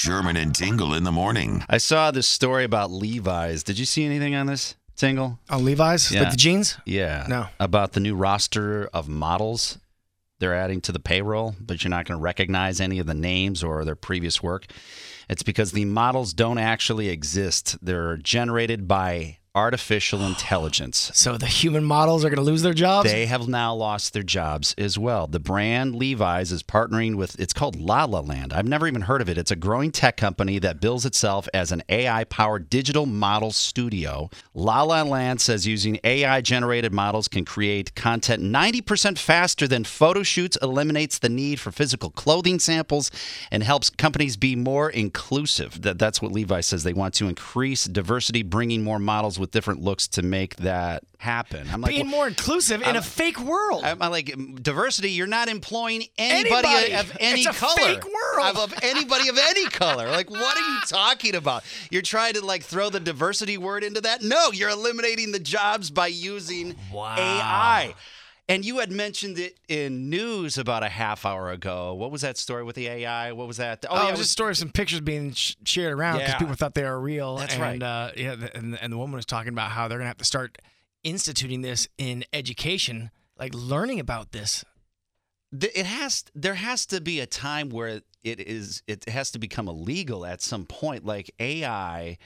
Sherman and Tingle in the morning. I saw this story about Levi's. Did you see anything on this, Tingle? Oh, Levi's? Yeah. Like the jeans? Yeah. No. About the new roster of models they're adding to the payroll, but you're not going to recognize any of the names or their previous work. It's because the models don't actually exist. They're generated by artificial intelligence. So the human models are going to lose their jobs? They have now lost their jobs as well. The brand Levi's is partnering with, it's called La La Land. I've never even heard of it. It's a growing tech company that bills itself as an AI powered digital model studio. La La Land says using AI generated models can create content 90% faster than photo shoots, eliminates the need for physical clothing samples, and helps companies be more inclusive. That, that's what Levi says. They want to increase diversity, bringing more models with different looks to make that happen. I'm like, Being well- more inclusive in I'm- a fake world. I'm I'm like diversity. You're not employing anybody, Anybody. of any color. fake world. Of, of anybody of any color. Like, what are you talking about? You're trying to like throw the diversity word into that? No, you're eliminating the jobs by using AI. And you had mentioned it in news about a half hour ago. What was that story with the AI? What was that? Oh, yeah, it was a story of some pictures being sh- shared around because Yeah. people thought they were real. That's and, right. Uh, yeah, the, and, and the woman was talking about how they're going to have to start instituting this in education, like learning about this. Th- it has there has to be a time where it is it has to become illegal at some point like ai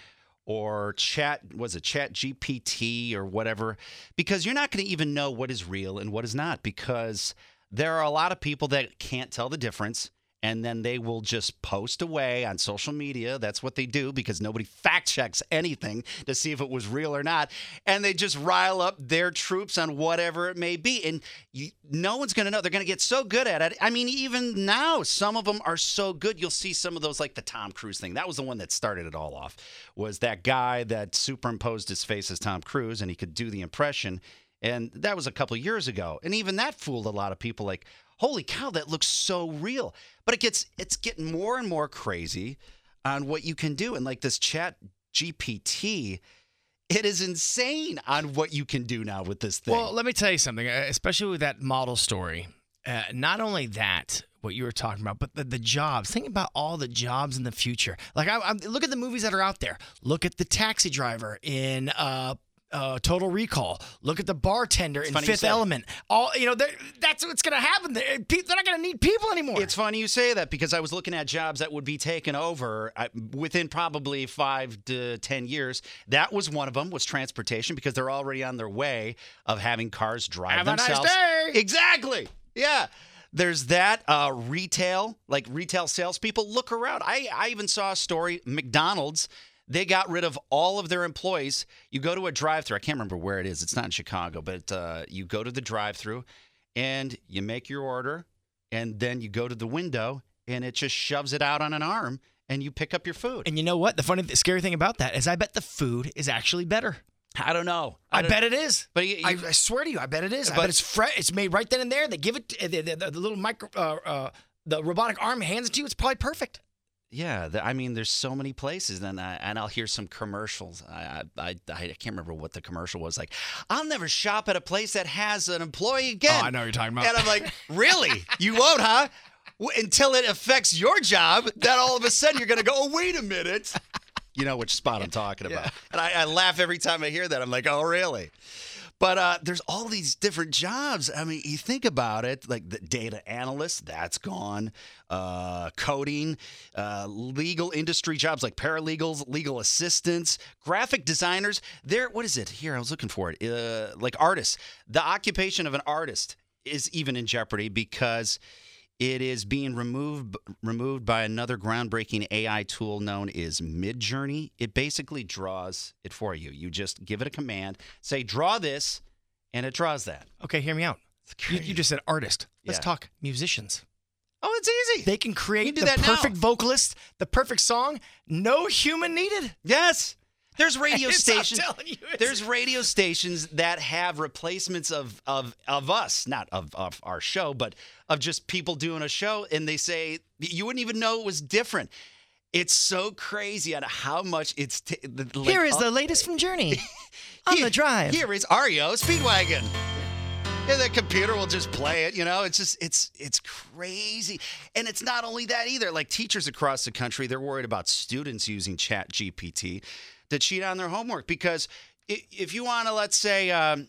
or chat was it chat gpt or whatever because you're not going to even know what is real and what is not because there are a lot of people that can't tell the difference and then they will just post away on social media. That's what they do because nobody fact checks anything to see if it was real or not. And they just rile up their troops on whatever it may be. And you, no one's going to know. They're going to get so good at it. I mean, even now, some of them are so good. You'll see some of those, like the Tom Cruise thing. That was the one that started it all off, was that guy that superimposed his face as Tom Cruise and he could do the impression. And that was a couple years ago. And even that fooled a lot of people like, holy cow, that looks so real. But it gets it's getting more and more crazy on what you can do. And like this chat GPT, it is insane on what you can do now with this thing. Well, let me tell you something, uh, especially with that model story. Uh, not only that, what you were talking about, but the, the jobs. Think about all the jobs in the future. Like, I, I look at the movies that are out there. Look at the taxi driver in uh, uh, Total Recall. Look at the bartender in Fifth Element. All you know, that's what's going to happen. They're, they're not going to need people anymore. It's funny you say that because I was looking at jobs that would be taken over uh, within probably five to ten years. That was one of them was transportation because they're already on their way of having cars drive Have a nice themselves. day. Exactly. Yeah. There's that uh, retail, like retail salespeople. Look around. I, I even saw a story. McDonald's, they got rid of all of their employees. You go to a drive-through. I can't remember where it is. It's not in Chicago, but uh, you go to the drive-through, and you make your order, and then you go to the window, and it just shoves it out on an arm, and you pick up your food. and you know what? The funny, the scary thing about that is, I bet the food is actually better. I don't know. I, don't- bet it is. But you- I, you- I swear to you, I bet it is. I But- bet it's fresh. It's made right then and there. They give it the, the, the, the little micro, uh, uh, the robotic arm hands it to you. It's probably perfect. Yeah, th- I mean, there's so many places, and I, and I'll hear some commercials. I, I I I can't remember what the commercial was like. I'll never shop at a place that has an employee oh, again. Oh, I know what you're talking about. And I'm like, really? You won't, huh? Until it affects your job, then all of a sudden you're gonna go, oh, wait a minute. You know which spot I'm talking about. And I, I laugh every time I hear that. I'm like, oh, really? But uh, there's all these different jobs. I mean, you think about it, like the data analyst, that's gone. Uh, coding, uh, legal industry jobs like paralegals, legal assistants, graphic designers. There, what is it? Here, I was looking for it. Uh, like artists. The occupation of an artist is even in jeopardy because it is being removed removed by another groundbreaking AI tool known as Midjourney. It basically draws it for you. You just give it a command, say draw this, and it draws that. Okay, hear me out. You, you just said artist. Let's Yeah. talk musicians. Oh, it's easy. They can create can the that now. perfect vocalist, the perfect song, no human needed. yes. There's radio It's- stations. you, There's radio stations that have replacements of of of us, not of, of our show, but of just people doing a show, and they say you wouldn't even know it was different. It's so crazy on how much it's. T- the, like, Here is uh, the latest from Journey on Here- the drive. Here is REO Speedwagon. And the computer will just play it, you know. It's just it's it's crazy. And it's not only that either. Like teachers across the country, they're worried about students using Chat GPT to cheat on their homework because if you want to let's say um,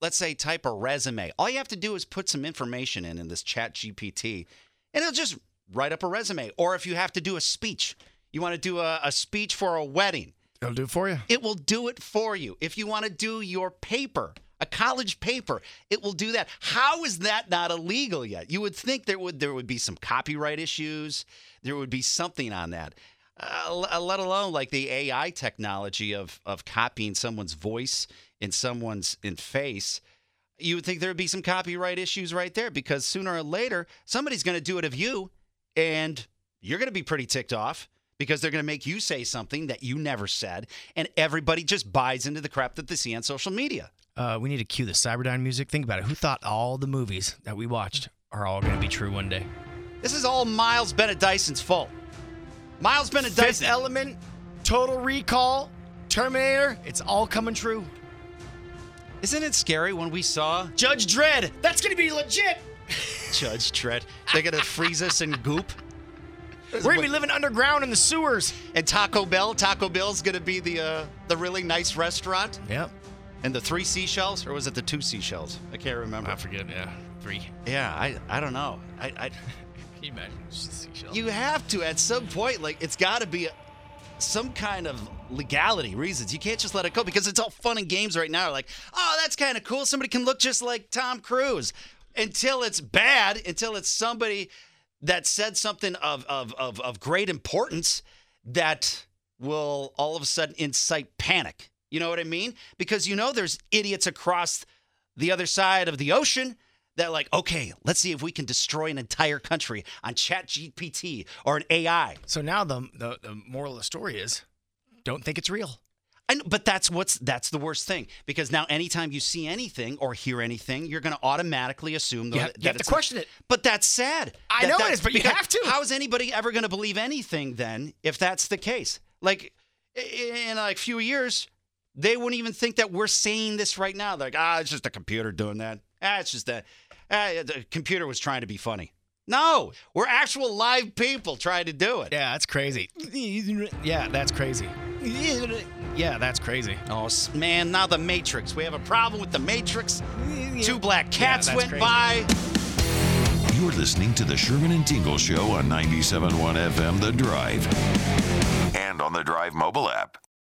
let's say type a resume, all you have to do is put some information in in this Chat GPT and it'll just write up a resume. Or if you have to do a speech, you want to do a, a speech for a wedding, It'll do it for you. it will do it for you. If you want to do your paper, a college paper, it will do that. How is that not illegal yet? You would think there would there would be some copyright issues. There would be something on that. Uh, let alone like the AI technology of of copying someone's voice in someone's in face. You would think there would be some copyright issues right there because sooner or later somebody's going to do it of you, and you're going to be pretty ticked off because they're going to make you say something that you never said, and everybody just buys into the crap that they see on social media. Uh, we need to cue the Cyberdyne music. Think about it. Who thought all the movies that we watched are all going to be true one day? This is all Miles Bennett Dyson's fault. Miles Bennett Dyson. Element, Total Recall, Terminator. It's all coming true. Isn't it scary when we saw Judge Dredd. That's going to be legit. Judge Dredd? They're to freeze us in goop. We're to be living underground in the sewers. And Taco Bell, Taco Bell's going to be the uh, the really nice restaurant. Yep. And the three seashells, or was it the two seashells? I can't remember. I forget. Yeah. Three. Yeah, I I don't know. I, I Can you imagine? You have to at some point. Like it's got to be some kind of legality reasons. You can't just let it go because it's all fun and games right now. Like, oh, that's kind of cool. Somebody can look just like Tom Cruise. Until it's bad, until it's somebody that said something of of of, of great importance that will all of a sudden incite panic. You know what I mean? Because you know there's idiots across the other side of the ocean that like, okay, let's see if we can destroy an entire country on Chat GPT or an AI. So now the, the the moral of the story is, don't think it's real. And but that's what's that's the worst thing because now anytime you see anything or hear anything, you're going to automatically assume You that, have- you that have to question it. But that's sad. I That- know it that's- but you have to. How is anybody ever going to believe anything then if that's the case? Like in like a few years, they wouldn't even think that we're saying this right now. They're like, ah, it's just a computer doing that. Ah, it's just that ah, the computer was trying to be funny. No, we're actual live people trying to do it. Yeah, that's crazy. Yeah, that's crazy. Yeah, that's crazy. Oh man, now the Matrix. We have a problem with the Matrix. Two black cats that's went crazy. by. You're listening to the Sherman and Tingle Show on 97.1 FM The Drive and on the Drive mobile app.